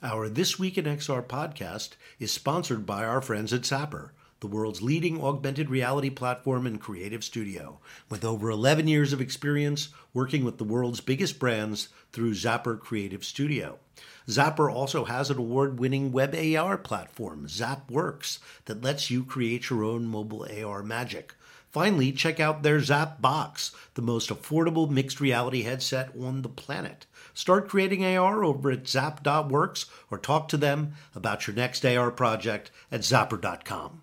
Our This Week in XR podcast is sponsored by our friends at Zappar, the world's leading augmented reality platform and creative studio. With over 11 years of experience working with the world's biggest brands through Zappar Creative Studio. Zappar also has an award winning web AR platform, ZapWorks, that lets you create your own mobile AR magic. Finally, check out their Zap Box, the most affordable mixed reality headset on the planet. Start creating AR over at zap.works or talk to them about your next AR project at zappar.com.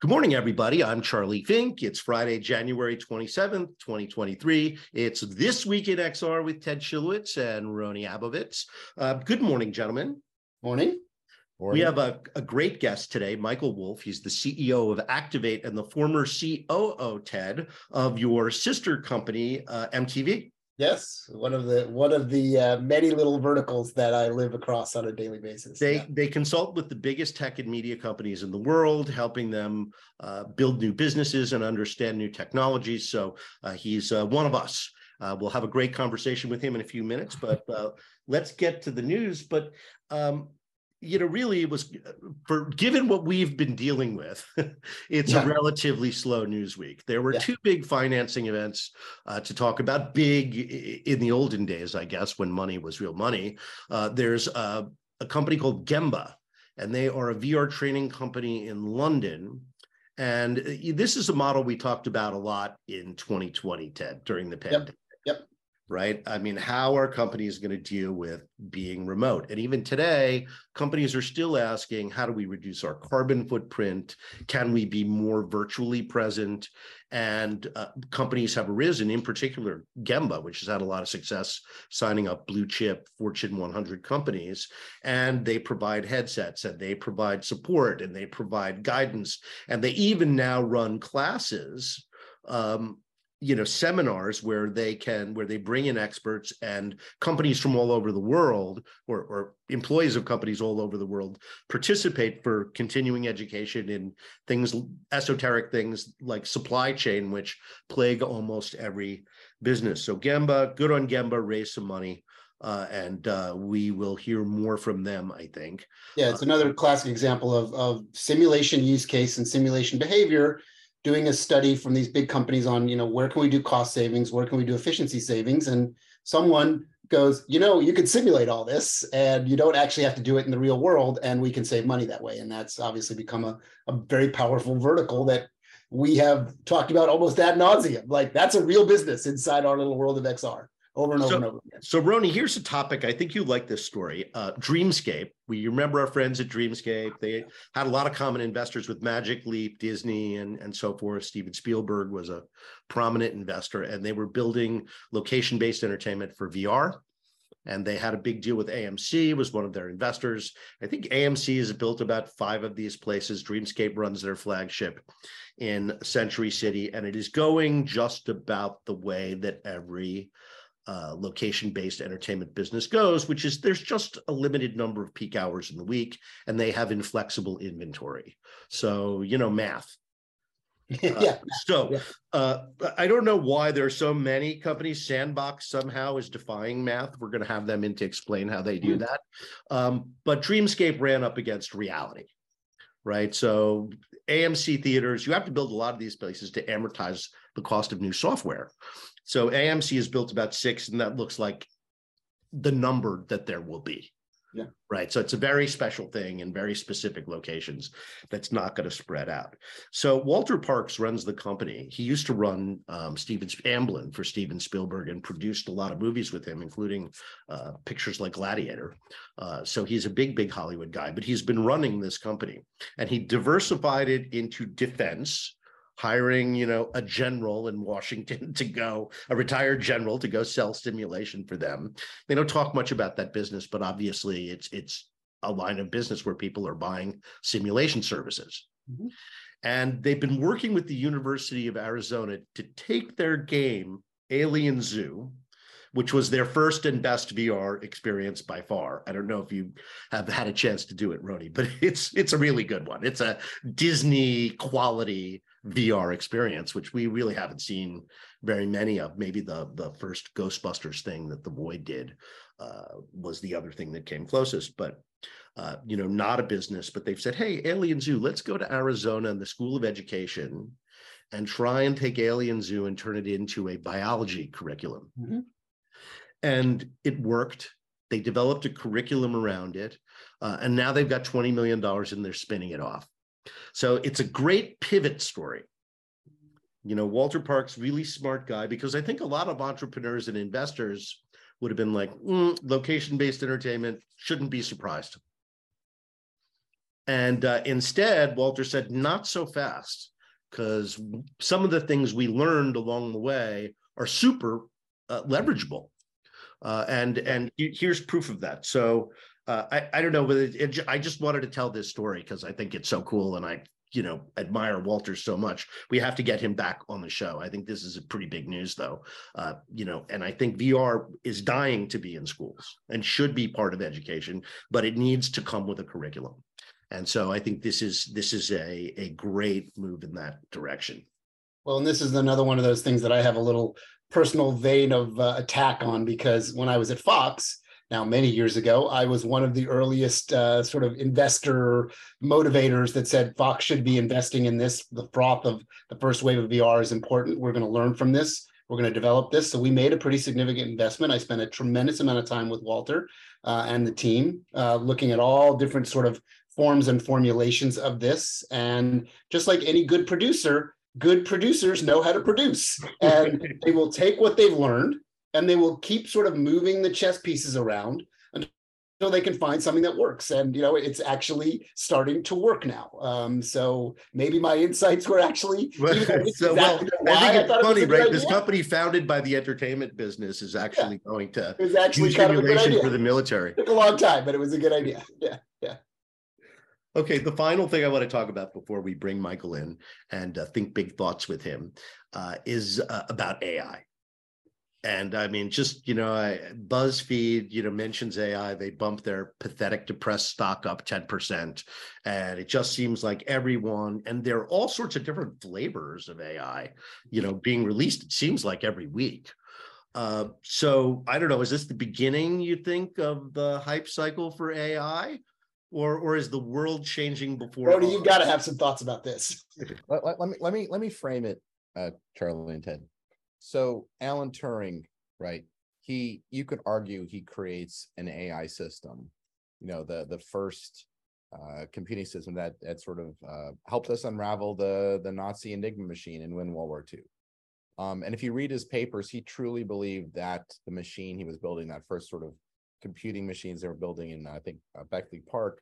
Good morning, everybody. I'm Charlie Fink. It's Friday, January 27th, 2023. It's This Week in XR with Ted Schilowitz and Rony Abovitz. Uh, good morning, gentlemen. Morning. We have a, a great guest today, Michael Wolf. He's the CEO of Activate and the former COO, Ted, of your sister company, uh, MTV. Yes, one of the one of the uh, many little verticals that I live across on a daily basis. They yeah. they consult with the biggest tech and media companies in the world, helping them uh, build new businesses and understand new technologies. So uh, he's uh, one of us. Uh, we'll have a great conversation with him in a few minutes, but uh, let's get to the news. But um, you know, really it was for given what we've been dealing with, it's yeah. a relatively slow news week. There were yeah. two big financing events uh, to talk about, big in the olden days, I guess, when money was real money. Uh, there's a, a company called Gemba, and they are a VR training company in London. And uh, this is a model we talked about a lot in 2020, Ted, during the pandemic. Yep. yep right? I mean, how are companies going to deal with being remote? And even today, companies are still asking, how do we reduce our carbon footprint? Can we be more virtually present? And uh, companies have arisen, in particular, Gemba, which has had a lot of success signing up blue chip Fortune 100 companies. And they provide headsets and they provide support and they provide guidance. And they even now run classes um, you know seminars where they can where they bring in experts and companies from all over the world or, or employees of companies all over the world participate for continuing education in things esoteric things like supply chain which plague almost every business so gemba good on gemba raise some money uh, and uh, we will hear more from them, I think. Yeah, it's another classic example of, of simulation use case and simulation behavior doing a study from these big companies on, you know, where can we do cost savings? Where can we do efficiency savings? And someone goes, you know, you can simulate all this and you don't actually have to do it in the real world and we can save money that way. And that's obviously become a, a very powerful vertical that we have talked about almost ad nauseum. Like that's a real business inside our little world of XR over and over so, and over again. So, Rony, here's a topic. I think you like this story. Uh, Dreamscape. We remember our friends at Dreamscape. They had a lot of common investors with Magic Leap, Disney, and, and so forth. Steven Spielberg was a prominent investor, and they were building location based entertainment for VR. And they had a big deal with AMC, was one of their investors. I think AMC has built about five of these places. Dreamscape runs their flagship in Century City, and it is going just about the way that every uh, location based entertainment business goes, which is there's just a limited number of peak hours in the week and they have inflexible inventory. So, you know, math. Uh, yeah. So yeah. Uh, I don't know why there are so many companies. Sandbox somehow is defying math. We're going to have them in to explain how they do mm. that. Um, but Dreamscape ran up against reality, right? So AMC theaters, you have to build a lot of these places to amortize the cost of new software. So AMC has built about six, and that looks like the number that there will be. Yeah. Right. So it's a very special thing in very specific locations that's not going to spread out. So Walter Parkes runs the company. He used to run um, Steven Amblin for Steven Spielberg and produced a lot of movies with him, including uh, pictures like Gladiator. Uh, so he's a big, big Hollywood guy, but he's been running this company and he diversified it into defense hiring, you know, a general in Washington to go, a retired general to go sell simulation for them. They don't talk much about that business, but obviously it's it's a line of business where people are buying simulation services. Mm-hmm. And they've been working with the University of Arizona to take their game, Alien Zoo, which was their first and best VR experience by far. I don't know if you have had a chance to do it, Rony, but it's it's a really good one. It's a Disney quality VR experience, which we really haven't seen very many of. Maybe the the first Ghostbusters thing that the Void did uh, was the other thing that came closest. But uh, you know, not a business, but they've said, hey, Alien Zoo, let's go to Arizona and the School of Education and try and take Alien Zoo and turn it into a biology curriculum. Mm-hmm. And it worked. They developed a curriculum around it. Uh, and now they've got $20 million and they're spinning it off. So it's a great pivot story. You know, Walter Park's really smart guy because I think a lot of entrepreneurs and investors would have been like, mm, location based entertainment, shouldn't be surprised. And uh, instead, Walter said, not so fast, because some of the things we learned along the way are super uh, leverageable. Uh, and and here's proof of that. So uh, I, I don't know, but it, it, I just wanted to tell this story because I think it's so cool and I, you know, admire Walter so much. We have to get him back on the show. I think this is a pretty big news though, uh, you know, and I think VR is dying to be in schools and should be part of education, but it needs to come with a curriculum. And so I think this is this is a, a great move in that direction. Well, and this is another one of those things that I have a little personal vein of uh, attack on because when I was at Fox, now many years ago, I was one of the earliest uh, sort of investor motivators that said Fox should be investing in this. The froth of the first wave of VR is important. We're going to learn from this. We're going to develop this. So we made a pretty significant investment. I spent a tremendous amount of time with Walter uh, and the team, uh, looking at all different sort of forms and formulations of this. And just like any good producer, good producers know how to produce and they will take what they've learned and they will keep sort of moving the chess pieces around until they can find something that works. And you know, it's actually starting to work now. Um, so maybe my insights were actually well, so, well I think it's I funny, it right? This company founded by the entertainment business is actually yeah. going to it was actually kind of a idea. for the military. It took a long time, but it was a good idea. Yeah, yeah. Okay, the final thing I want to talk about before we bring Michael in and uh, think big thoughts with him uh, is uh, about AI. And I mean, just you know, I, BuzzFeed, you know, mentions AI. They bump their pathetic, depressed stock up ten percent, and it just seems like everyone. And there are all sorts of different flavors of AI, you know, being released. It seems like every week. Uh, so I don't know. Is this the beginning? You think of the hype cycle for AI, or or is the world changing before? Brody, you've got to have some thoughts about this. let, let, let, me let me let me frame it, uh, Charlie and Ted. So Alan Turing, right? He you could argue he creates an AI system, you know, the the first uh, computing system that that sort of uh, helped us unravel the the Nazi Enigma machine and win World War II. Um, and if you read his papers, he truly believed that the machine he was building, that first sort of computing machines they were building in, I think, uh, Bletchley Park,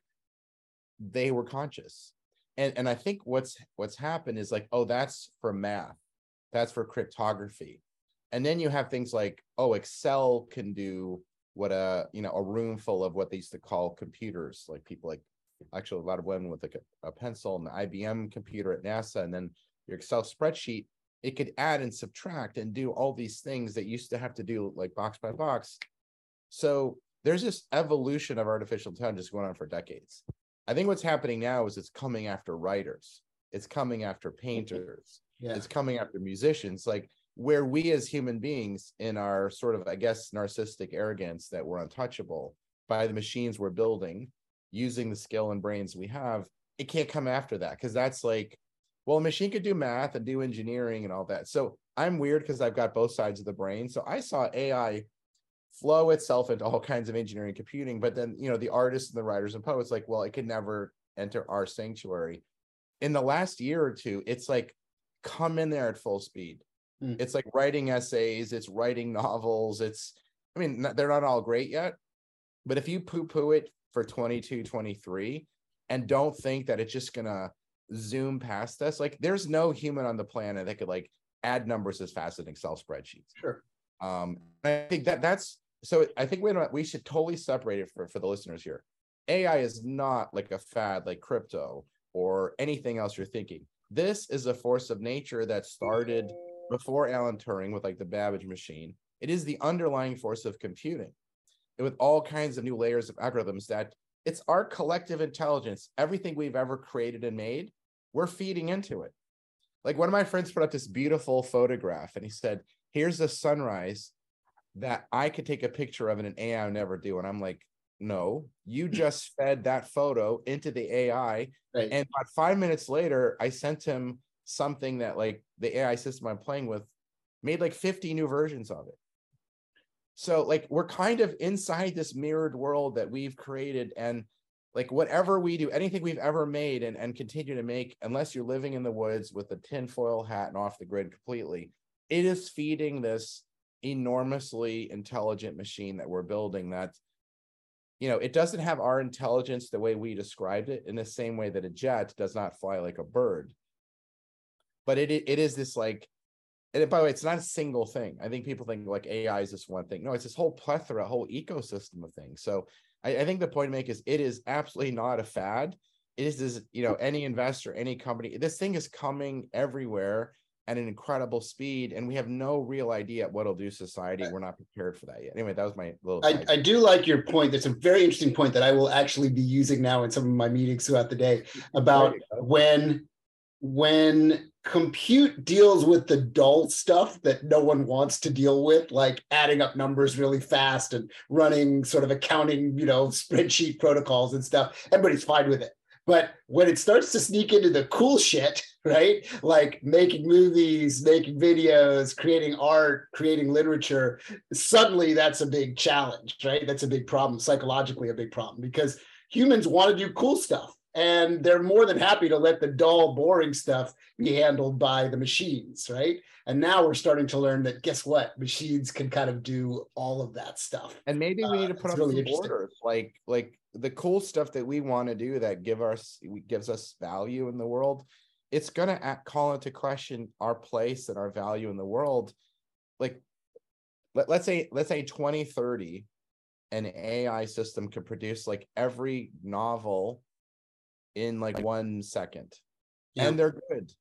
they were conscious. And and I think what's what's happened is like, oh, that's for math that's for cryptography. And then you have things like, oh, Excel can do what a you know a room full of what they used to call computers, like people like actually a lot of women with like a, a pencil and the IBM computer at NASA, and then your Excel spreadsheet, it could add and subtract and do all these things that used to have to do like box by box. So there's this evolution of artificial intelligence going on for decades. I think what's happening now is it's coming after writers, it's coming after painters, yeah. it's coming after musicians like where we as human beings in our sort of i guess narcissistic arrogance that we're untouchable by the machines we're building using the skill and brains we have it can't come after that because that's like well a machine could do math and do engineering and all that. So i'm weird because i've got both sides of the brain. So i saw ai flow itself into all kinds of engineering computing but then you know the artists and the writers and poets like well it could never enter our sanctuary. In the last year or two it's like come in there at full speed. Mm. It's like writing essays, it's writing novels. It's, I mean, they're not all great yet, but if you poo poo it for 22, 23, and don't think that it's just gonna zoom past us, like there's no human on the planet that could like add numbers as fast as Excel spreadsheets. Sure. Um, I think that that's so. I think we we should totally separate it for for the listeners here. AI is not like a fad like crypto or anything else you're thinking. This is a force of nature that started before Alan Turing with like the Babbage machine. It is the underlying force of computing and with all kinds of new layers of algorithms that it's our collective intelligence. Everything we've ever created and made, we're feeding into it. Like one of my friends put up this beautiful photograph and he said, Here's a sunrise. that I could take a picture of and an AI would never do. And I'm like, no, you hmm. just fed that photo into the AI. Right. And about five minutes later, I sent him something that like the AI system I'm playing with made like 50 new versions of it. So like we're kind of inside this mirrored world that we've created and like whatever we do, anything we've ever made and, and continue to make, unless you're living in the woods with a tinfoil hat and off the grid completely, it is feeding this enormously intelligent machine that we're building that you know it doesn't have our intelligence the way we described it in the same way that a jet does not fly like a bird. But it it is this like and by the way it's not a single thing. I think people think like ai is this one thing. No it's this whole plethora whole ecosystem of things. So I, I think the point to make is it is absolutely not a fad. It is this you know any investor any company this thing is coming everywhere at an incredible speed and we have no real idea what it'll do society we're not prepared for that yet anyway that was my little I, I do like your point. That's a very interesting point that I will actually be using now in some of my meetings throughout the day about There you go. when when compute deals with the dull stuff that no one wants to deal with like adding up numbers really fast and running sort of accounting you know spreadsheet protocols and stuff everybody's fine with it but when it starts to sneak into the cool shit right? Like making movies making videos creating art creating literature suddenly that's a big challenge right? That's a big problem psychologically a big problem because humans want to do cool stuff and they're more than happy to let the dull boring stuff be handled by the machines right? And now we're starting to learn that guess what? Machines can kind of do all of that stuff. And maybe we uh, need to put it's up really some borders like like the cool stuff that we want to do that give us gives us value in the world it's gonna act, call into question our place and our value in the world. Like let, let's say let's say 2030 an ai system could produce like every novel in like one second. Yeah. and they're good.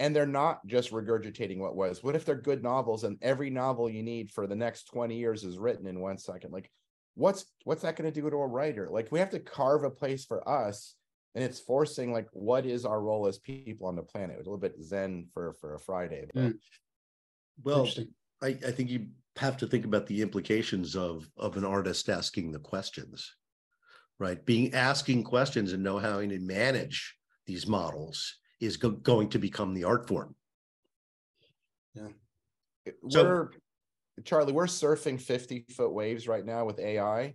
And they're not just regurgitating what was. What if they're good novels and every novel you need for the next 20 years is written in one second? Like what's what's that going to do to a writer? Like we have to carve a place for us and it's forcing like what is our role as people on the planet? A little bit zen for for a friday but Mm. Well, I, I think you have to think about the implications of of an artist asking the questions, right? Being asking questions and know how to manage these models is go- going to become the art form. So- we're charlie we're surfing 50 foot waves right now with ai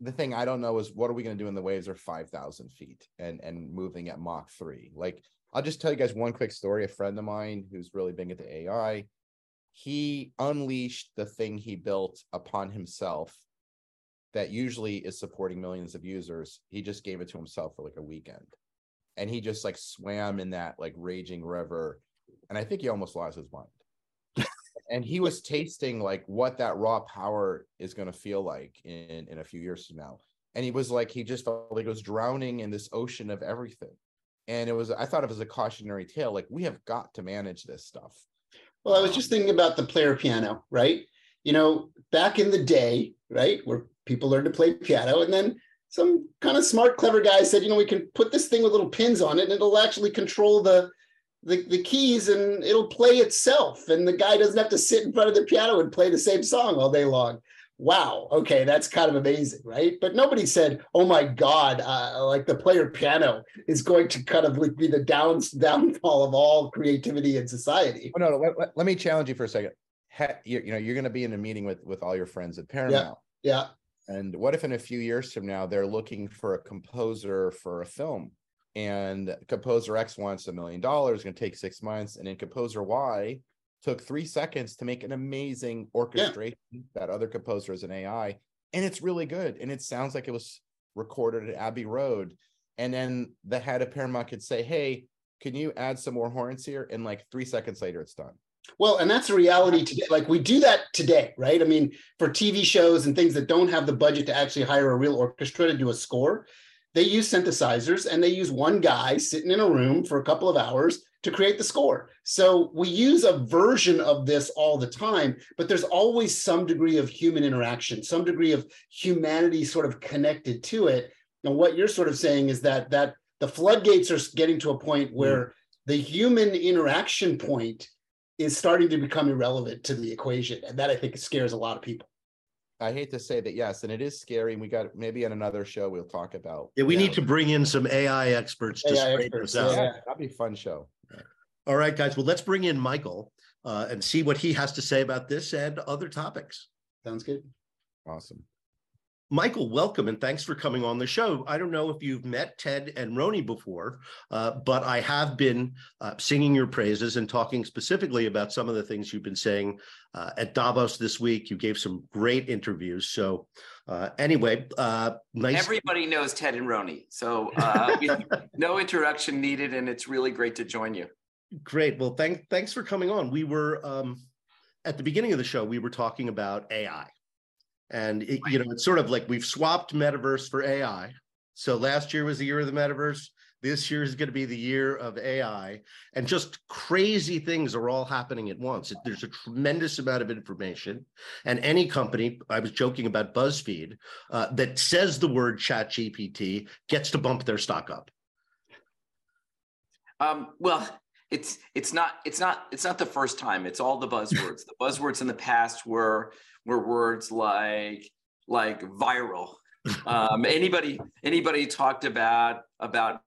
the thing i don't know is what are we going to do when the waves are 5000 feet and and moving at mach 3 like i'll just tell you guys one quick story a friend of mine who's really big into ai he unleashed the thing he built upon himself that usually is supporting millions of users he just gave it to himself for like a weekend. And he just like swam in that like raging river and i think he almost lost his mind. And he was tasting like what that raw power is going to feel like in in a few years from now. And he was like he just felt like he was drowning in this ocean of everything. And it was i thought of it as a cautionary tale like we have got to manage this stuff. Well, I was just thinking about the player piano, right? You know, back in the day, right, where people learned to play piano, and then some kind of smart, clever guy said, you know, we can put this thing with little pins on it, and it'll actually control the the, the keys and it'll play itself. And the guy doesn't have to sit in front of the piano and play the same song all day long. Wow. Okay, that's kind of amazing, right? But nobody said, "Oh my God!" Uh, like the player piano is going to kind of like be the down downfall of all creativity in society. oh no, no let, let, let me challenge you for a second you, you know you're going to be in a meeting with with all your friends at paramount Yeah, And what if in a few years from now they're looking for a composer for a film? And composer X wants a million dollars, going to take six months. And then composer Y took three seconds to make an amazing orchestration that other composer is an AI. And it's really good. And it sounds like it was recorded at Abbey Road. And then the head of Paramount could say, Hey, can you add some more horns here? And like three seconds later, it's done. Well, and that's a reality today. Like we do that today, right? I mean, for TV shows and things that don't have the budget to actually hire a real orchestra to do a score, they use synthesizers and they use one guy sitting in a room for a couple of hours to create the score. So we use a version of this all the time, but there's always some degree of human interaction, some degree of humanity sort of connected to it. And what you're sort of saying is that that the floodgates are getting to a point mm. where the human interaction point is starting to become irrelevant to the equation. And that I think scares a lot of people. I hate to say that, yes, and it is scary. And we got maybe in another show we'll talk about. Yeah, we need know, to bring in some AI experts to AI straighten experts, this out. yeah. Yeah, that'd be a fun show. All right, guys. Well, let's bring in Michael uh, and see what he has to say about this and other topics. Sounds good. Awesome. Michael, welcome and thanks for coming on the show. I don't know if you've met Ted and Rony before, uh, but I have been uh, singing your praises and talking specifically about some of the things you've been saying uh, at Davos this week. You gave some great interviews. So, uh, anyway, uh, nice. Everybody knows Ted and Rony, so uh, no introduction needed, and it's really great to join you. Great. Well, thank, thanks for coming on. We were um, at the beginning of the show, we were talking about AI. And it, you know, it's sort of like we've swapped metaverse for AI. So last year was the year of the metaverse. This year is going to be the year of AI. And just crazy things are all happening at once. There's a tremendous amount of information. And any company, I was joking about BuzzFeed, uh, that says the word chat GPT gets to bump their stock up. Um, well, it's it's not it's not it's not the first time. It's all the buzzwords. the buzzwords in the past were were words like like viral. Um, anybody anybody talked about about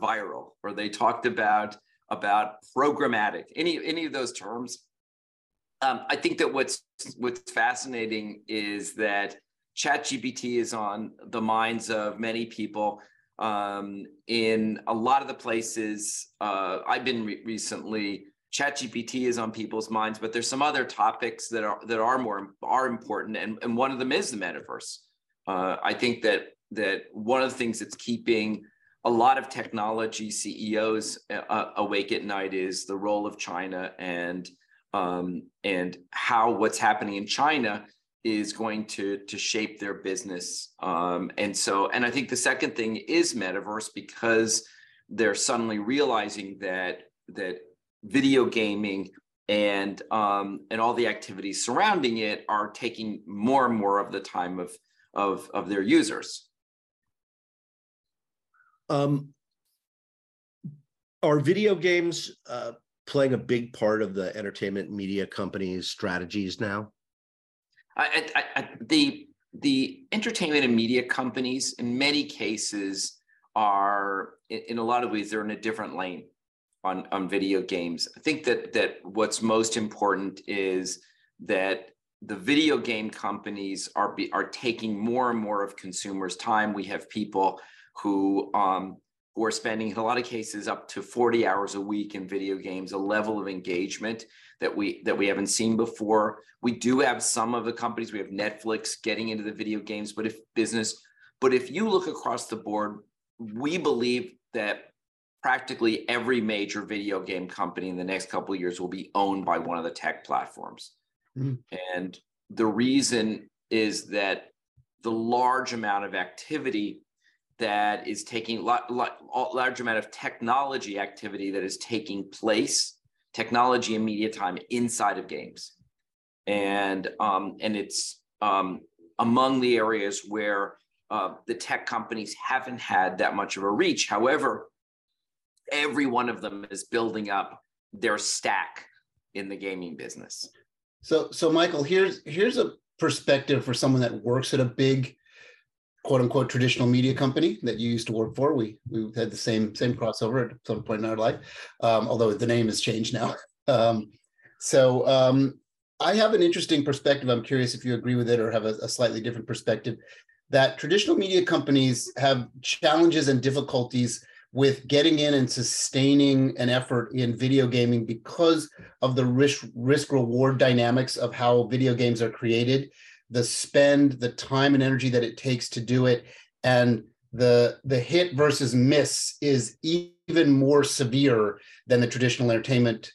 viral, or they talked about about programmatic. Any any of those terms. Um, I think that what's what's fascinating is that ChatGPT is on the minds of many people um, in a lot of the places uh, I've been re- recently. ChatGPT is on people's minds, but there's some other topics that are that are more are important, and, and one of them is the metaverse. Uh, I think that that one of the things that's keeping a lot of technology CEOs uh, awake at night is the role of China and um, and how what's happening in China is going to to shape their business. Um, and so, and I think the second thing is metaverse because they're suddenly realizing that that video gaming and um, and all the activities surrounding it are taking more and more of the time of of of their users. Um, are video games uh, playing a big part of the entertainment media companies' strategies now? I, I, I, the the entertainment and media companies, in many cases, are in, in a lot of ways they're in a different lane on on video games. I think that that what's most important is that the video game companies are be, are taking more and more of consumers' time. We have people who um, who are spending in a lot of cases up to 40 hours a week in video games, a level of engagement that we that we haven't seen before. We do have some of the companies. We have Netflix getting into the video games, but if business, but if you look across the board, we believe that practically every major video game company in the next couple of years will be owned by one of the tech platforms. Mhm. And the reason is that the large amount of activity that is taking large amount of technology activity that is taking place, technology and media time inside of games, and um, and it's um, among the areas where uh, the tech companies haven't had that much of a reach. However, every one of them is building up their stack in the gaming business. So, so Michael, here's here's a perspective for someone that works at a big, quote unquote, traditional media company that you used to work for. We we had the same same crossover at some point in our life, um, although the name has changed now. Um, so, um, I have an interesting perspective. I'm curious if you agree with it or have a, a slightly different perspective. That traditional media companies have challenges and difficulties with getting in and sustaining an effort in video gaming because of the risk risk reward dynamics of how video games are created the spend the time and energy that it takes to do it and the the hit versus miss is even more severe than the traditional entertainment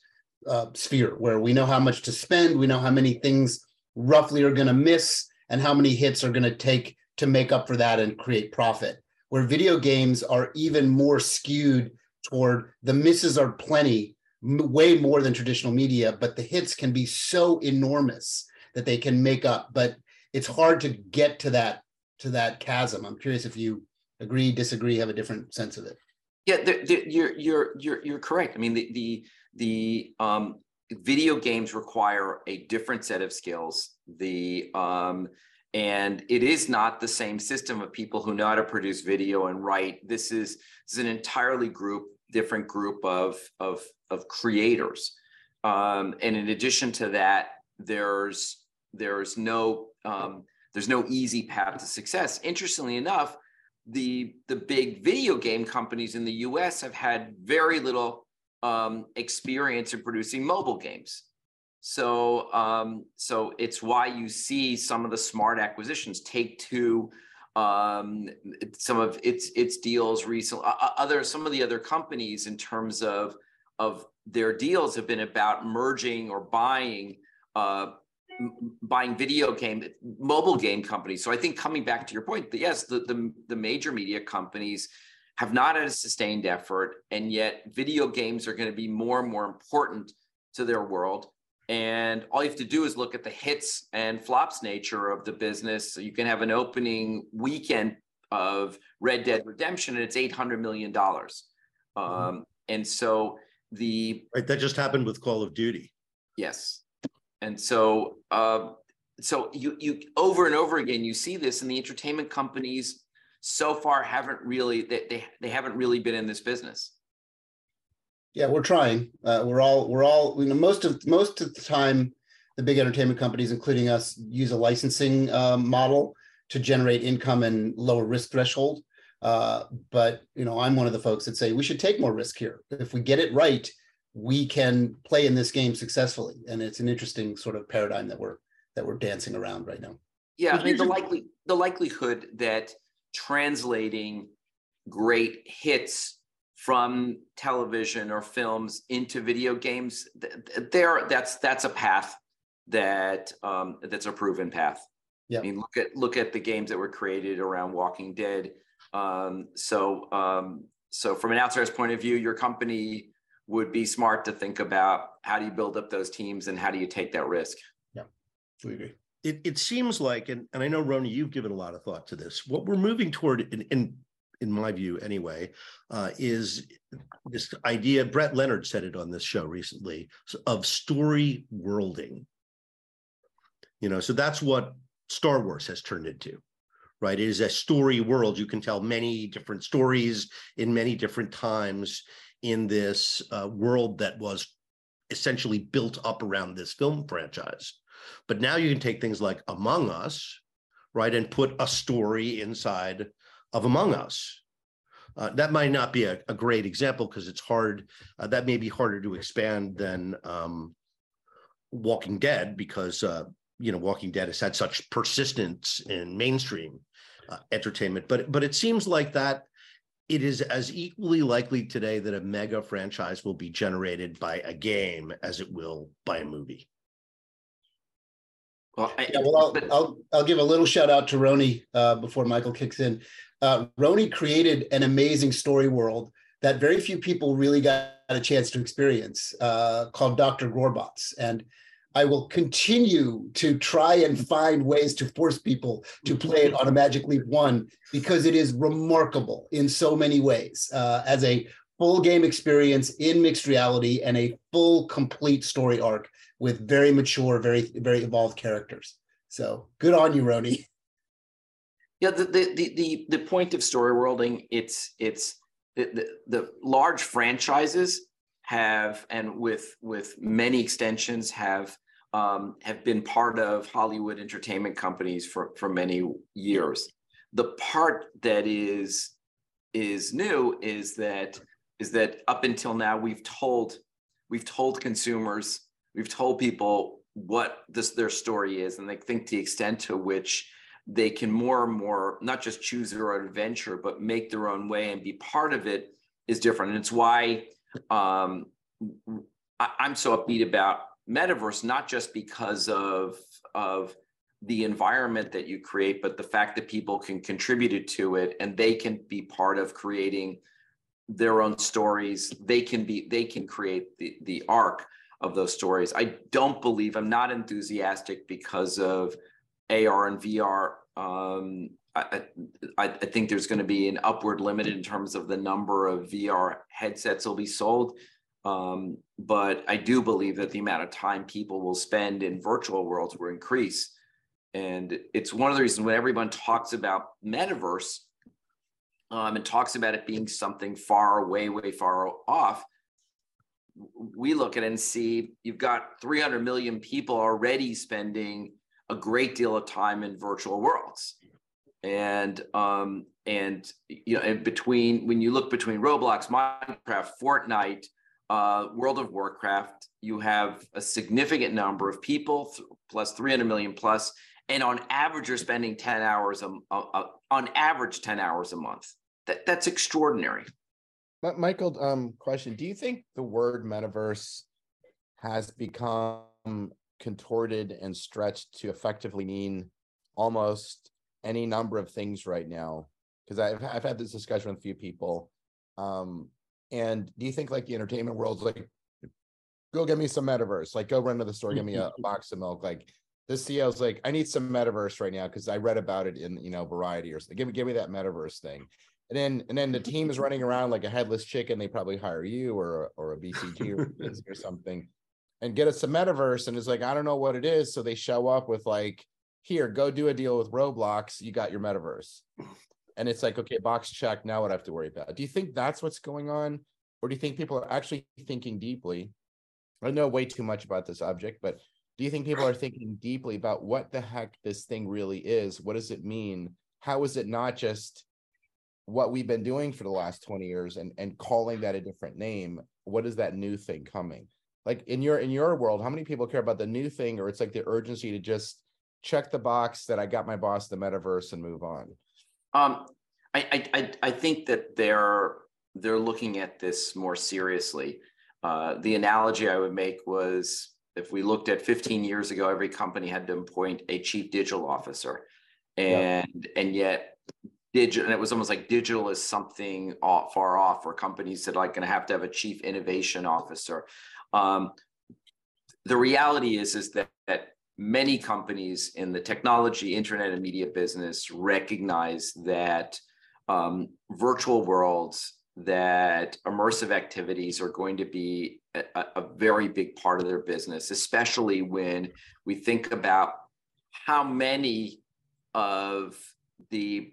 uh, sphere where we know how much to spend we know how many things roughly are going to miss and how many hits are going to take to make up for that and create profit where video games are even more skewed toward the misses are plenty way more than traditional media but the hits can be so enormous that they can make up but it's hard to get to that to that chasm i'm curious if you agree disagree have a different sense of it Yeah, you're you're you're you're correct. I mean, the the the um video games require a different set of skills. The um, and it is not the same system of people who know how to produce video and write. This is, this is an entirely group, different group of of of creators. Um, and in addition to that, there's there's no um, there's no easy path to success. Interestingly enough, the the big video game companies in the U.S. have had very little um, experience in producing mobile games. So, um, so it's why you see some of the smart acquisitions. Take Two, um, some of its its deals recently. Other some of the other companies in terms of of their deals have been about merging or buying uh, buying video game mobile game companies. So I think coming back to your point, yes, the, the the major media companies have not had a sustained effort, and yet video games are going to be more and more important to their world. And all you have to do is look at the hits and flops nature of the business. So you can have an opening weekend of Red Dead Redemption, and it's eight hundred million dollars. Mm-hmm. Um, and so the right that just happened with Call of Duty. Yes, and so uh, so you you over and over again you see this, and the entertainment companies so far haven't really they, they, they haven't really been in this business yeah we're trying. Uh, we're all we're all you know most of most of the time the big entertainment companies including us use a licensing um, model to generate income and lower risk threshold. Uh, but you know i'm one of the folks that say we should take more risk here. If we get it right we can play in this game successfully. And it's an interesting sort of paradigm that we're that we're dancing around right now. Yeah i mean the likely the likelihood that translating great hits from television or films into video games there that's that's a path that um, that's a proven path. Yeah. I mean look at look at the games that were created around walking dead. Um, so um, so from an outsider's point of view your company would be smart to think about how do you build up those teams and how do you take that risk? Yeah we agree. It, it seems like, and, and I know Rony, you've given a lot of thought to this. What we're moving toward, in in, in my view anyway, uh, is this idea. Brett Leonard said it on this show recently of story worlding. You know, so that's what Star Wars has turned into, right? It is a story world. You can tell many different stories in many different times in this uh, world that was essentially built up around this film franchise. But now you can take things like Among Us, right, and put a story inside of Among Us. Uh, that might not be a, a great example because it's hard. Uh, that may be harder to expand than um, Walking Dead because uh, you know Walking Dead has had such persistence in mainstream uh, entertainment. But but it seems like that it is as equally likely today that a mega franchise will be generated by a game as it will by a movie. Well, I, yeah, well, I'll, but, I'll, I'll give a little shout out to Rony uh, before Michael kicks in. Uh, Rony created an amazing story world that very few people really got a chance to experience uh, called Dr. Grordbort's. And I will continue to try and find ways to force people to play it on a Magic Leap One because it is remarkable in so many ways uh, as a full game experience in mixed reality and a full complete story arc with very mature, very very evolved characters. So good on you, Rony. Yeah, the the the the, the point of story worlding, it's it's the, the, the large franchises have and with with many extensions have um, have been part of Hollywood entertainment companies for for many years. The part that is is new is that is that up until now we've told we've told consumers we've told people what this their story is and they think the extent to which they can more and more not just choose their own adventure but make their own way and be part of it is different and it's why um, I, i'm so upbeat about metaverse not just because of of the environment that you create but the fact that people can contribute to it and they can be part of creating their own stories they can be they can create the the arc of those stories. I don't believe I'm not enthusiastic because of AR and VR. Um, I, I, I, think there's going to be an upward limit in terms of the number of VR headsets will be sold. Um, but I do believe that the amount of time people will spend in virtual worlds will increase. And it's one of the reasons when everyone talks about metaverse um, and talks about it being something far away, way far off, we look at it and see you've got 300 million people already spending a great deal of time in virtual worlds. And um and you know and between when you look between roblox minecraft fortnite uh world of warcraft you have a significant number of people plus 300 million plus and on average you're spending 10 hours a, a, a on average 10 hours a month. That that's extraordinary. But Michael, um, question: Do you think the word metaverse has become contorted and stretched to effectively mean almost any number of things right now? Because I've I've had this discussion with a few people. Um, and do you think like the entertainment world's like, go get me some metaverse, like go run to the store, get me a, a box of milk, like this CEO's like, I need some metaverse right now because I read about it in you know Variety or something. Give me give me that metaverse thing and then and then the team is running around like a headless chicken. They probably hire you or or a BCG or, or something, and get us a metaverse. And it's like I don't know what it is, so they show up with like, here, go do a deal with Roblox. You got your metaverse, and it's like okay, box check. Now what I have to worry about? Do you think that's what's going on, or do you think people are actually thinking deeply? I know way too much about this object, but do you think people are thinking deeply about what the heck this thing really is? What does it mean? How is it not just what we've been doing for the last 20 years and and calling that a different name what is that new thing coming like in your in your world how many people care about the new thing or it's like the urgency to just check the box that i got my boss the metaverse and move on? Um i i i think that they're they're looking at this more seriously. Uh the analogy i would make was if we looked at 15 years ago every company had to appoint a chief digital officer. And and yet digital, and it was almost like digital is something off, far off, where companies said like going to have to have a chief innovation officer. Um, the reality is is that, that many companies in the technology, internet, and media business recognize that um, virtual worlds, that immersive activities are going to be a, a very big part of their business, especially when we think about how many of the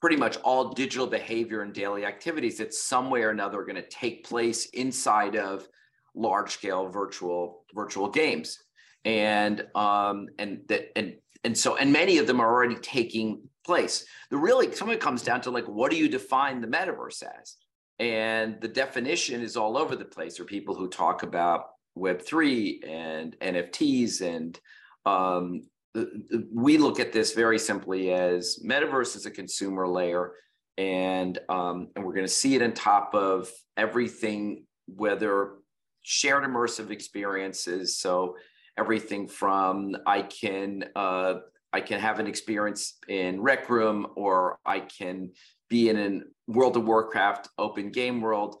pretty much all digital behavior and daily activities that some way or another are going to take place inside of large scale virtual virtual games. And um and that and and so and many of them are already taking place. The really some of it comes down to like what do you define the metaverse as? And the definition is all over the place there are people who talk about web3 and nfts and um, we look at this very simply as metaverse is a consumer layer and um, and we're going to see it on top of everything whether shared immersive experiences so everything from i can uh, i can have an experience in rec room or i can be in a world of warcraft open game world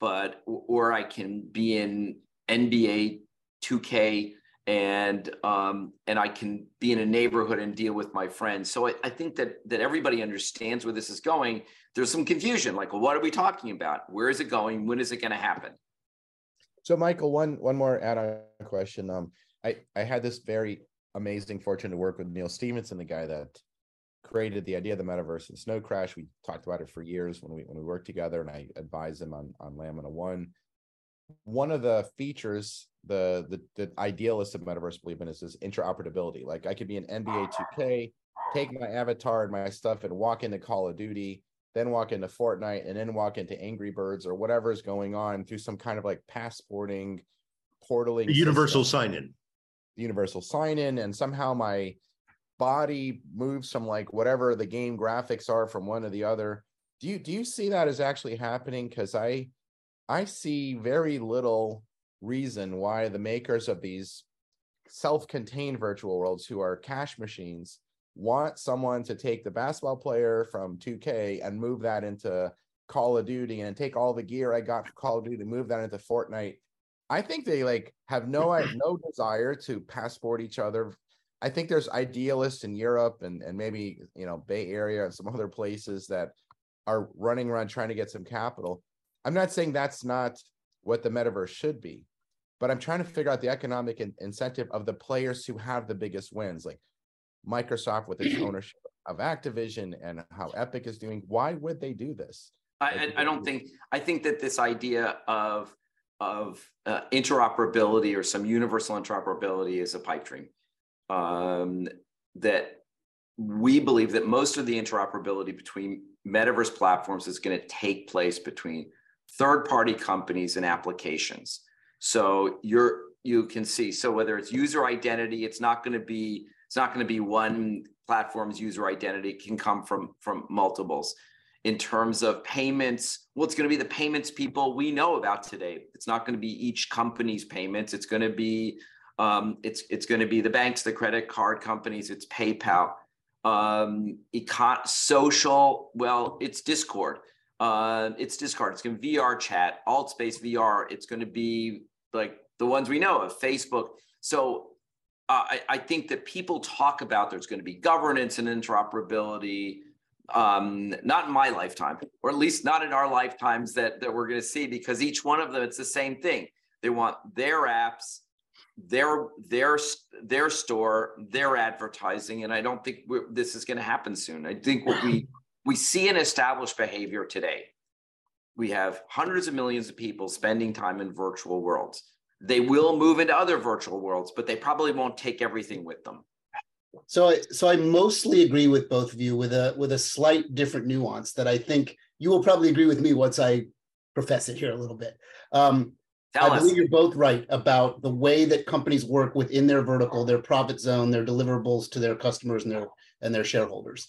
but or i can be in nba 2k and um, and I can be in a neighborhood and deal with my friends. So I, I, think that that everybody understands where this is going. There's some confusion, like, well, what are we talking about? Where is it going? When is it going to happen? So, Michael, one one more add-on question. Um, I I had this very amazing fortune to work with Neal Stephenson, the guy that created the idea of the metaverse and Snow Crash. We talked about it for years when we when we worked together, and I advised him on on Lamina One. One of the features the the, the idealists of metaverse believe in is this interoperability. Like I could be an NBA 2K, take my avatar and my stuff and walk into Call of Duty, then walk into Fortnite, and then walk into Angry Birds or whatever is going on through some kind of like passporting, portaling, the universal sign in, The universal sign in, and somehow my body moves from like whatever the game graphics are from one to the other. Do you do you see that as actually happening? Because I I see very little reason why the makers of these self-contained virtual worlds who are cash machines want someone to take the basketball player from 2K and move that into Call of Duty and take all the gear I got for Call of Duty to move that into Fortnite. I think they like have no no desire to passport each other. I think there's idealists in Europe and and maybe you know Bay Area and some other places that are running around trying to get some capital. I'm not saying that's not what the metaverse should be. But I'm trying to figure out the economic in- incentive of the players who have the biggest wins, like Microsoft with its ownership of Activision and how Epic is doing. Why would they do this? I, I, I don't think, I think that this idea of, of uh, interoperability or some universal interoperability is a pipe dream. Um, that we believe that most of the interoperability between metaverse platforms is going to take place between third party companies and applications. So you're you can see so whether it's user identity, it's not going to be it's not going to be one platform's user identity it can come from from multiples. In terms of payments, well, it's going to be the payments people we know about today. It's not going to be each company's payments. It's going to be um, it's it's going to be the banks, the credit card companies. It's PayPal um, econ- social. Well, it's Discord. Uh, it's Discord. It's going to be VR chat, AltspaceVR. It's going to be like the ones we know of, Facebook. So uh, I, I think that people talk about there's going to be governance and interoperability. Um, not in my lifetime, or at least not in our lifetimes that that we're going to see, because each one of them, it's the same thing. They want their apps their their their store, their advertising, and I don't think this is going to happen soon. I think what we we see an established behavior today. We have hundreds of millions of people spending time in virtual worlds. They will move into other virtual worlds, but they probably won't take everything with them. So I so I mostly agree with both of you with a with a slight different nuance that I think you will probably agree with me once I profess it here a little bit. Um, Tell I us. believe you're both right about the way that companies work within their vertical, their profit zone, their deliverables to their customers and their and their shareholders.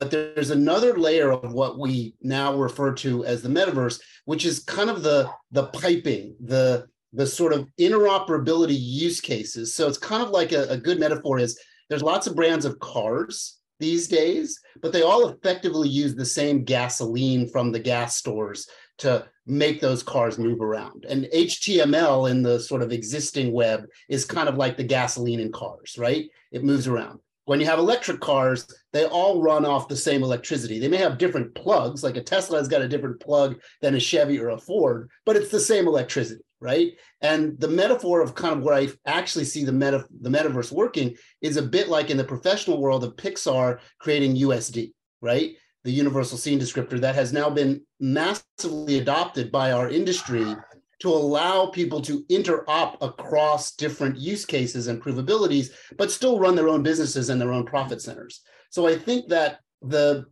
But there's another layer of what we now refer to as the metaverse, which is kind of the the piping, the the sort of interoperability use cases. So it's kind of like a, a good metaphor is there's lots of brands of cars these days, but they all effectively use the same gasoline from the gas stores to make those cars move around. And HTML in the sort of existing web is kind of like the gasoline in cars, right? It moves around. When you have electric cars, they all run off the same electricity. They may have different plugs, like a Tesla has got a different plug than a Chevy or a Ford, but it's the same electricity, right? And the metaphor of kind of where I actually see the meta the metaverse working is a bit like in the professional world of Pixar creating USD, right? the universal scene descriptor that has now been massively adopted by our industry to allow people to interop across different use cases and provabilities, but still run their own businesses and their own profit centers. So I think that the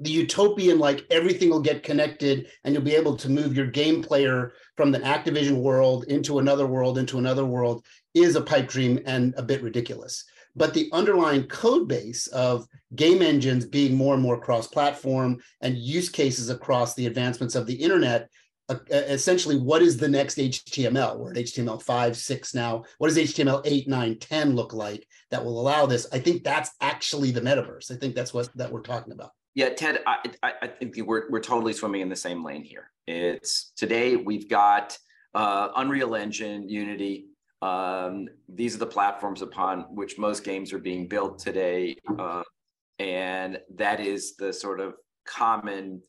the utopian like everything will get connected and you'll be able to move your game player from the Activision world into another world into another world is a pipe dream and a bit ridiculous. But the underlying code base of game engines being more and more cross-platform and use cases across the advancements of the internet uh, essentially what is the next html we're at html 5 6 now. What does html 8 9 10 look like that will allow this? I think that's actually the metaverse. I think that's what that we're talking about yeah ted i i, think we're, we're totally swimming in the same lane here it's today we've got uh, unreal engine unity um, these are the platforms upon which most games are being built today. Uh, and that is the sort of common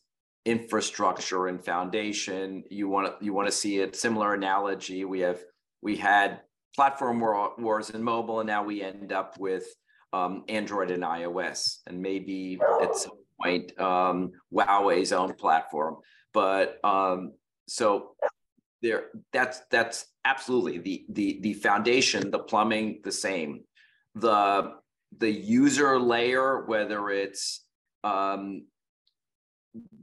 infrastructure and foundation. You want to you want to see a similar analogy. We have we had platform war, wars in mobile, and now we end up with um, Android and iOS, and maybe at some point um, Huawei's own platform. But um, so there that's that's absolutely the the the foundation the plumbing the same the the user layer whether it's um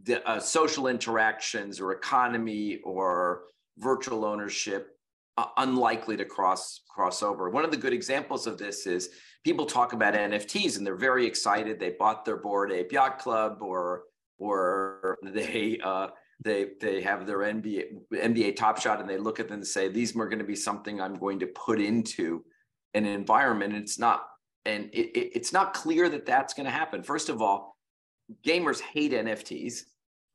the uh, social interactions or economy or virtual ownership uh, unlikely to cross cross over one of the good examples of this is people talk about nfts and they're very excited they bought their Bored Ape Yacht Club or or they uh, they they have their NBA NBA Top Shot and they look at them and say these are going to be something I'm going to put into an environment. And it's not and it, it, it's not clear that that's going to happen. First of all, gamers hate NFTs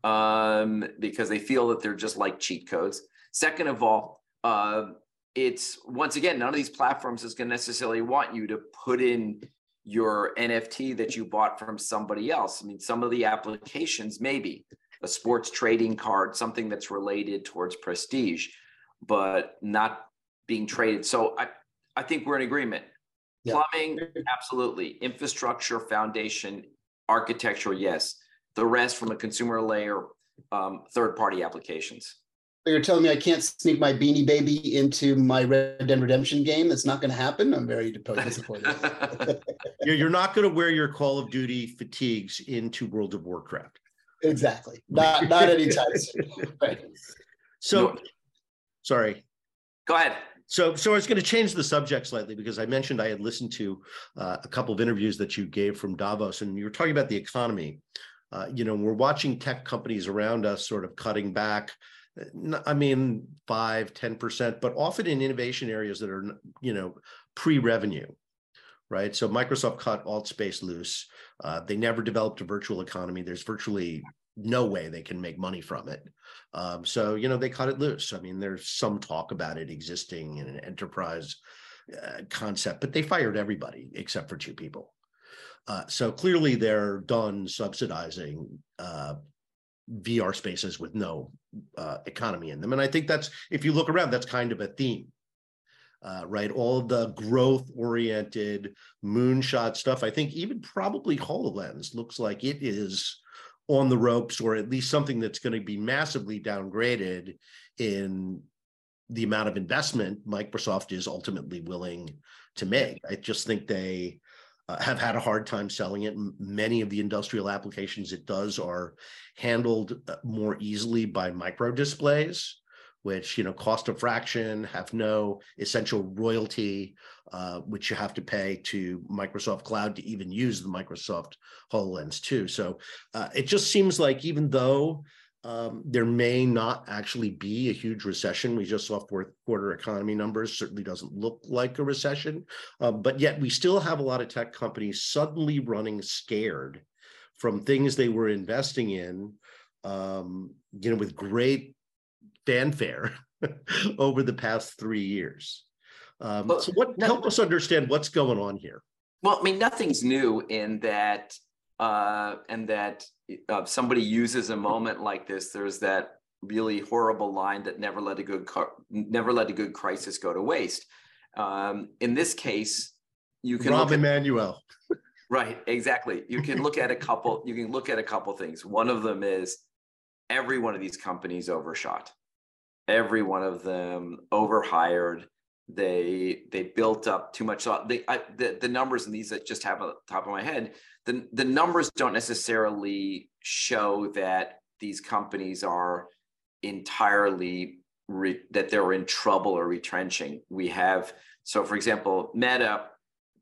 um, because they feel that they're just like cheat codes. Second of all, uh, it's once again none of these platforms is going to necessarily want you to put in your NFT that you bought from somebody else. I mean, some of the applications maybe a sports trading card, something that's related towards prestige. but not being traded. So I, I think we're in agreement. Yeah. Plumbing, absolutely. Infrastructure, foundation, architecture, yes. The rest from a consumer layer, um, third party applications. So You're telling me I can't sneak my Beanie Baby into my Red Dead Redemption game? That's not going to happen. I'm very disappointed. You're, you're not going to wear your Call of Duty fatigues into World of Warcraft. exactly. Not not anytime soon. Right. So, No. sorry. Go ahead. So, so I was going to change the subject slightly because I mentioned I had listened to uh, a couple of interviews that you gave from Davos, and you were talking about the economy. Uh, you know, we're watching tech companies around us sort of cutting back. I mean, five, 10%, but often in innovation areas that are, you know, pre-revenue, right? So Microsoft cut Altspace loose. Uh, they never developed a virtual economy. There's virtually no way they can make money from it. Um, so, you know, they cut it loose. I mean, there's some talk about it existing in an enterprise uh, concept, but they fired everybody except for two people. Uh, so clearly they're done subsidizing uh, VR spaces with no uh, economy in them. And I think that's, if you look around, that's kind of a theme. Uh, right, all the growth-oriented moonshot stuff. I think even probably Hololens looks like it is on the ropes, or at least something that's going to be massively downgraded in the amount of investment Microsoft is ultimately willing to make. I just think they have had a hard time selling it. Many of the industrial applications it does are handled uh, more easily by micro displays, which you know cost a fraction, have no essential royalty, uh, which you have to pay to Microsoft Cloud to even use the Microsoft HoloLens 2. So uh, it just seems like even though um, there may not actually be a huge recession. We just saw fourth quarter economy numbers. Certainly doesn't look like a recession, uh, but yet we still have a lot of tech companies suddenly running scared from things they were investing in, um, you know, with great fanfare over the past three years. Um, Well, so, what no- help us understand what's going on here? Well, I mean, nothing's new in that, uh, and that uh, somebody uses a moment like this. There's that really horrible line that never let a good car- never let a good crisis go to waste. Um, in this case, you can Rob at, Emanuel. right exactly. You can look at a couple. You can look at a couple things. One of them is every one of these companies overshot. Every one of them overhired they they built up too much they I, the, the numbers in these that just have on top of my head the, the numbers don't necessarily show that these companies are entirely re, that they're in trouble or retrenching. We have so for example meta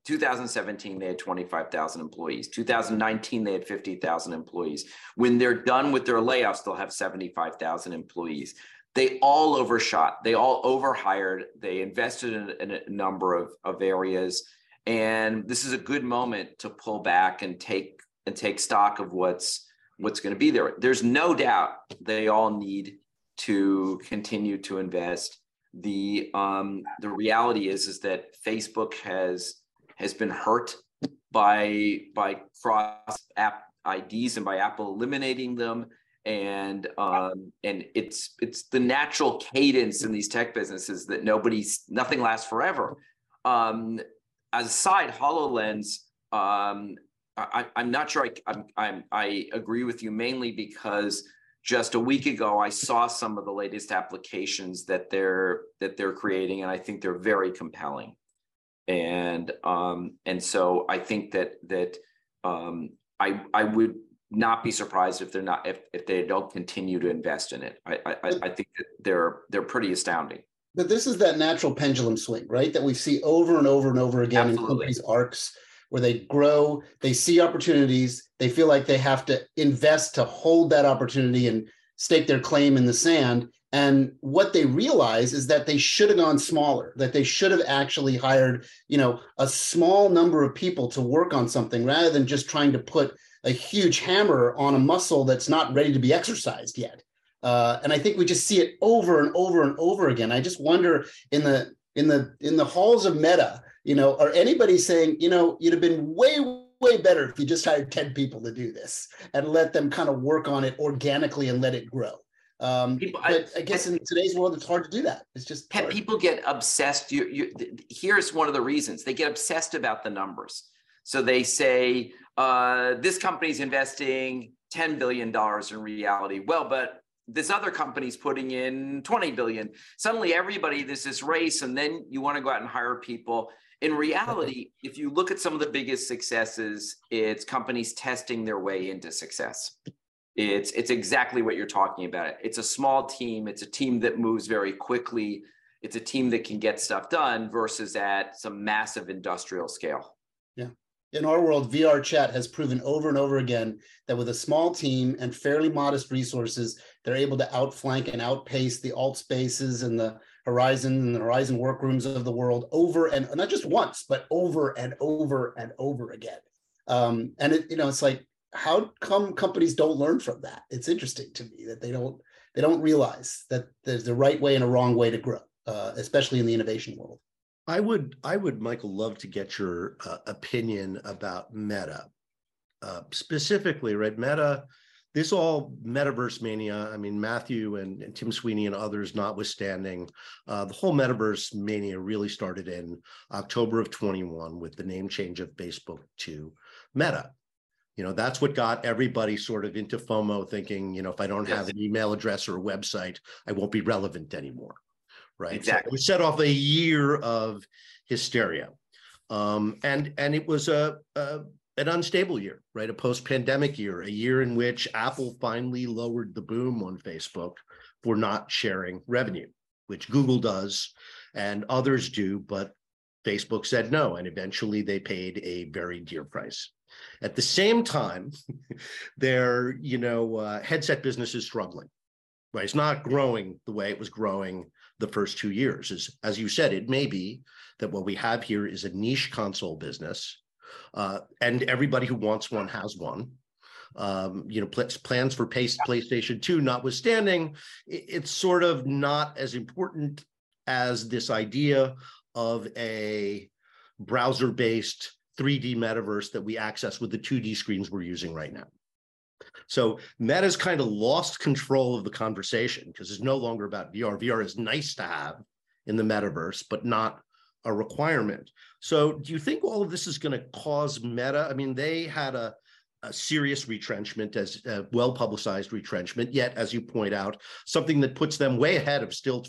2017 they had 25,000 employees. 2019 they had 50,000 employees. When they're done with their layoffs they'll have 75,000 employees they all overshot they all overhired they invested in, in a number of, of areas. And this is a good moment to pull back and take and take stock of what's what's going to be there. There's no doubt they all need to continue to invest. The um the reality is is that facebook has has been hurt by by cross app ids and by apple eliminating them and um, and it's it's the natural cadence in these tech businesses that nobody's nothing lasts forever. Um, as a side, Hololens, um, I, I'm not sure I, I'm, I'm I agree with you mainly because just a week ago I saw some of the latest applications that they're that they're creating, and I think they're very compelling. And um, and so I think that that um, I I would not be surprised if they're not if, if they don't continue to invest in it. I, I I think that they're they're pretty astounding. But this is that natural pendulum swing, right? That we see over and over and over again Absolutely. in companies' arcs where they grow, they see opportunities, they feel like they have to invest to hold that opportunity and stake their claim in the sand. And what they realize is that they should have gone smaller, that they should have actually hired, you know, a small number of people to work on something rather than just trying to put a huge hammer on a muscle that's not ready to be exercised yet. Uh, and I think we just see it over and over and over again. I just wonder in the in the in the halls of Meta, you know, are anybody saying, you know, you'd have been way way better if you just hired ten people to do this and let them kind of work on it organically and let it grow. Um, People- I- but I guess in today's world, it's hard to do that. It's just hard. people get obsessed. You, you, here's one of the reasons they get obsessed about the numbers. So they say uh, this company's investing ten billion dollars in reality. Well, but this other company's putting in twenty billion. Suddenly, everybody there's this race, and then you want to go out and hire people. In reality, if you look at some of the biggest successes, it's companies testing their way into success. It's it's exactly what you're talking about. It's a small team. It's a team that moves very quickly. It's a team that can get stuff done versus at some massive industrial scale. In our world, VR chat has proven over and over again that with a small team and fairly modest resources, they're able to outflank and outpace the Altspaces and the Horizon and the Horizon workrooms of the world over and not just once, but over and over and over again. Um, and it, you know, it's like, how come companies don't learn from that? It's interesting to me that they don't they don't realize that there's a right way and a wrong way to grow, uh, especially in the innovation world. I would, I would, Michael, love to get your uh, opinion about Meta. Uh, specifically, right? Meta, this all metaverse mania. I mean, Matthew and, and Tim Sweeney and others notwithstanding, uh, the whole metaverse mania really started in October of 21 with the name change of Facebook to Meta. You know, that's what got everybody sort of into FOMO thinking, you know, if I don't have an email address or a website, I won't be relevant anymore right? So Exactly. we set off a year of hysteria, um, and and it was a, a an unstable year, right? A post-pandemic year, a year in which Apple finally lowered the boom on Facebook for not sharing revenue, which Google does and others do, but Facebook said no, and eventually they paid a very dear price. At the same time, their you know uh, headset business is struggling. Right, it's not growing the way it was growing the first two years. is, as you said, it may be that what we have here is a niche console business, uh, and everybody who wants one has one. Um, you know, pl- plans for pace PlayStation 2 notwithstanding, it- it's sort of not as important as this idea of a browser-based 3D metaverse that we access with the 2D screens we're using right now. So Meta's kind of lost control of the conversation because it's no longer about VR. VR is nice to have in the metaverse, but not a requirement. So do you think all of this is going to cause Meta? I mean, they had a, a serious retrenchment as uh, a well publicized retrenchment, yet, as you point out, something that puts them way ahead of still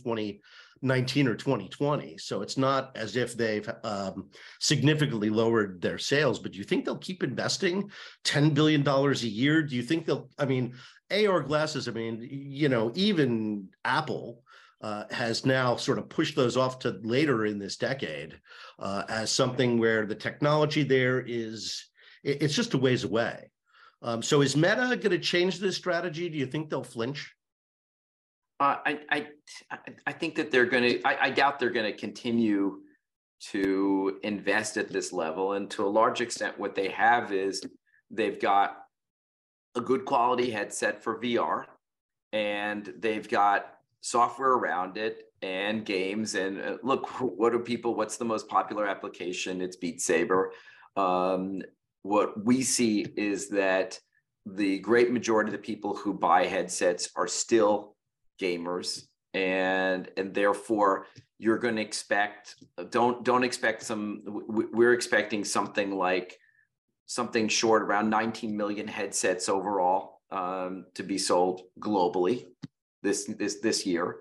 2019 or 2020. So it's not as if they've um, significantly lowered their sales, but do you think they'll keep investing $10 billion a year? Do you think they'll, I mean, AR glasses, I mean, you know, even Apple uh, has now sort of pushed those off to later in this decade uh, as something where the technology there is, it- it's just a ways away. Um, so is Meta going to change this strategy? Do you think they'll flinch? Uh, I, I, I- think that they're going to, I, I doubt they're going to continue to invest at this level. And to a large extent, what they have is they've got a good quality headset for VR and they've got software around it and games. And uh, look, what do people, what's the most popular application? It's Beat Saber. Um, what we see is that the great majority of the people who buy headsets are still gamers and and therefore you're going to expect don't don't expect some we're expecting something like something short around 19 million headsets overall um, to be sold globally this this this year.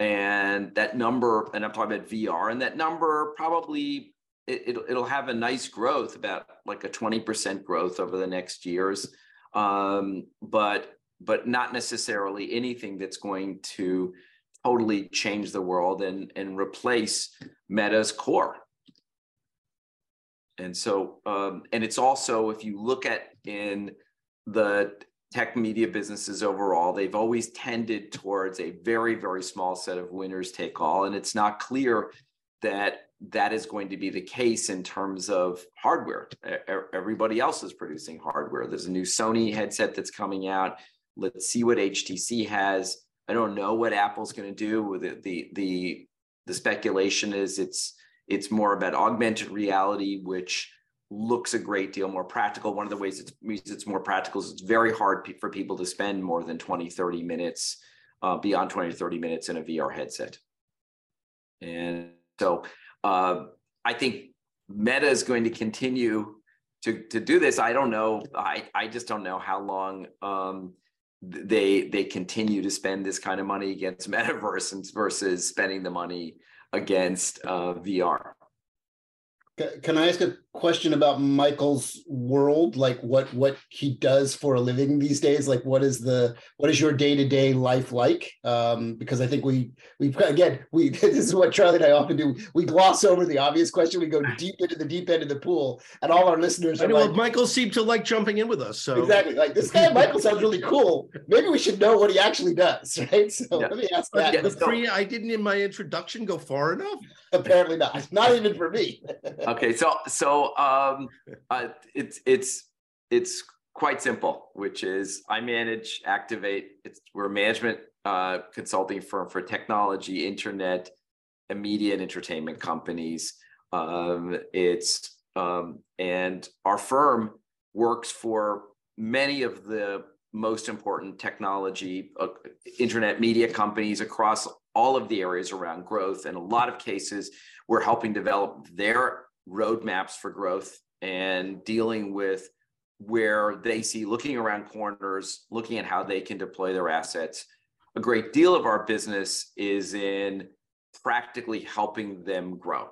And that number and i'm talking about vr and that number probably it, it'll, it'll have a nice growth about like a 20% growth over the next years. Um, but but not necessarily anything that's going to totally change the world and and replace meta's core. And so um, and it's also if you look at in the tech media businesses overall they've always tended towards a very very small set of winners take all. And it's not clear that that is going to be the case in terms of hardware. Everybody else is producing hardware. There's a new sony headset that's coming out let's see what htc has i don't know what apple's going to do with it the the the speculation is it's it's more about augmented reality which looks a great deal more practical one of the ways it's it's more practical is it's very hard pe- for people to spend more than 20 30 minutes uh, beyond 20 to 30 minutes in a VR headset. And so uh, I think Meta is going to continue to, to do this. I don't know. I, I just don't know how long um, they they continue to spend this kind of money against metaverse versus spending the money against uh, VR. Can I ask a question about Michael's world? Like what what he does for a living these days? Like what is the what is your day to day life like? Um, because I think we we again we this is what Charlie and I often do. We gloss over the obvious question. We go deep into the deep end of the pool, and all our listeners. I know like, Michael seemed to like jumping in with us. So exactly, like this guy Michael sounds really cool. Maybe we should know what he actually does, right? So yeah. let me ask that. Yeah, the pre, I didn't in my introduction go far enough. Apparently not. Not even for me. okay, so so um, uh, it's it's it's quite simple, which is I manage Activate. It's we're a management uh, consulting firm for technology, internet, and media and entertainment companies. Um, it's um, and our firm works for many of the most important technology, uh, internet media companies across all of the areas around growth. In a lot of cases, we're helping develop their roadmaps for growth and dealing with where they see looking around corners, looking at how they can deploy their assets. A great deal of our business is in practically helping them grow.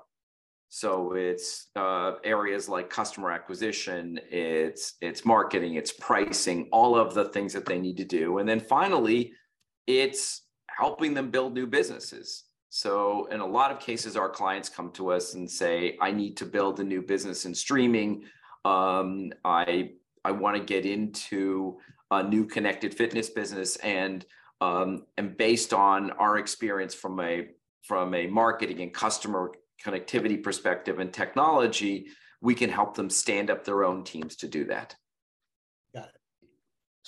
So it's uh, areas like customer acquisition, it's it's marketing, it's pricing, all of the things that they need to do, and then finally, it's helping them build new businesses. So in a lot of cases, our clients come to us and say, "I need to build a new business in streaming. Um, I I want to get into a new connected fitness business, and um, and based on our experience from a from a marketing and customer connectivity perspective and technology, we can help them stand up their own teams to do that.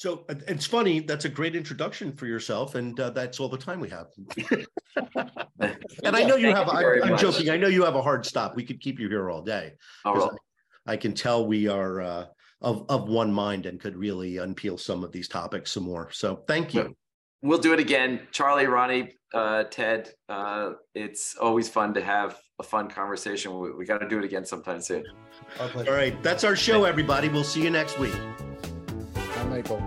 Got it. So it's funny. That's a great introduction for yourself, and uh, that's all the time we have. and I know you have. You I'm, I'm joking. I know you have a hard stop. We could keep you here all day. Oh, I, I, can tell we are uh, of of one mind and could really unpeel some of these topics some more. So thank you. We'll do it again, Charlie, Rony, uh, Ted. Uh, it's always fun to have a fun conversation. We, we got to do it again sometime soon. All right, that's our show, everybody. We'll see you next week. Michael.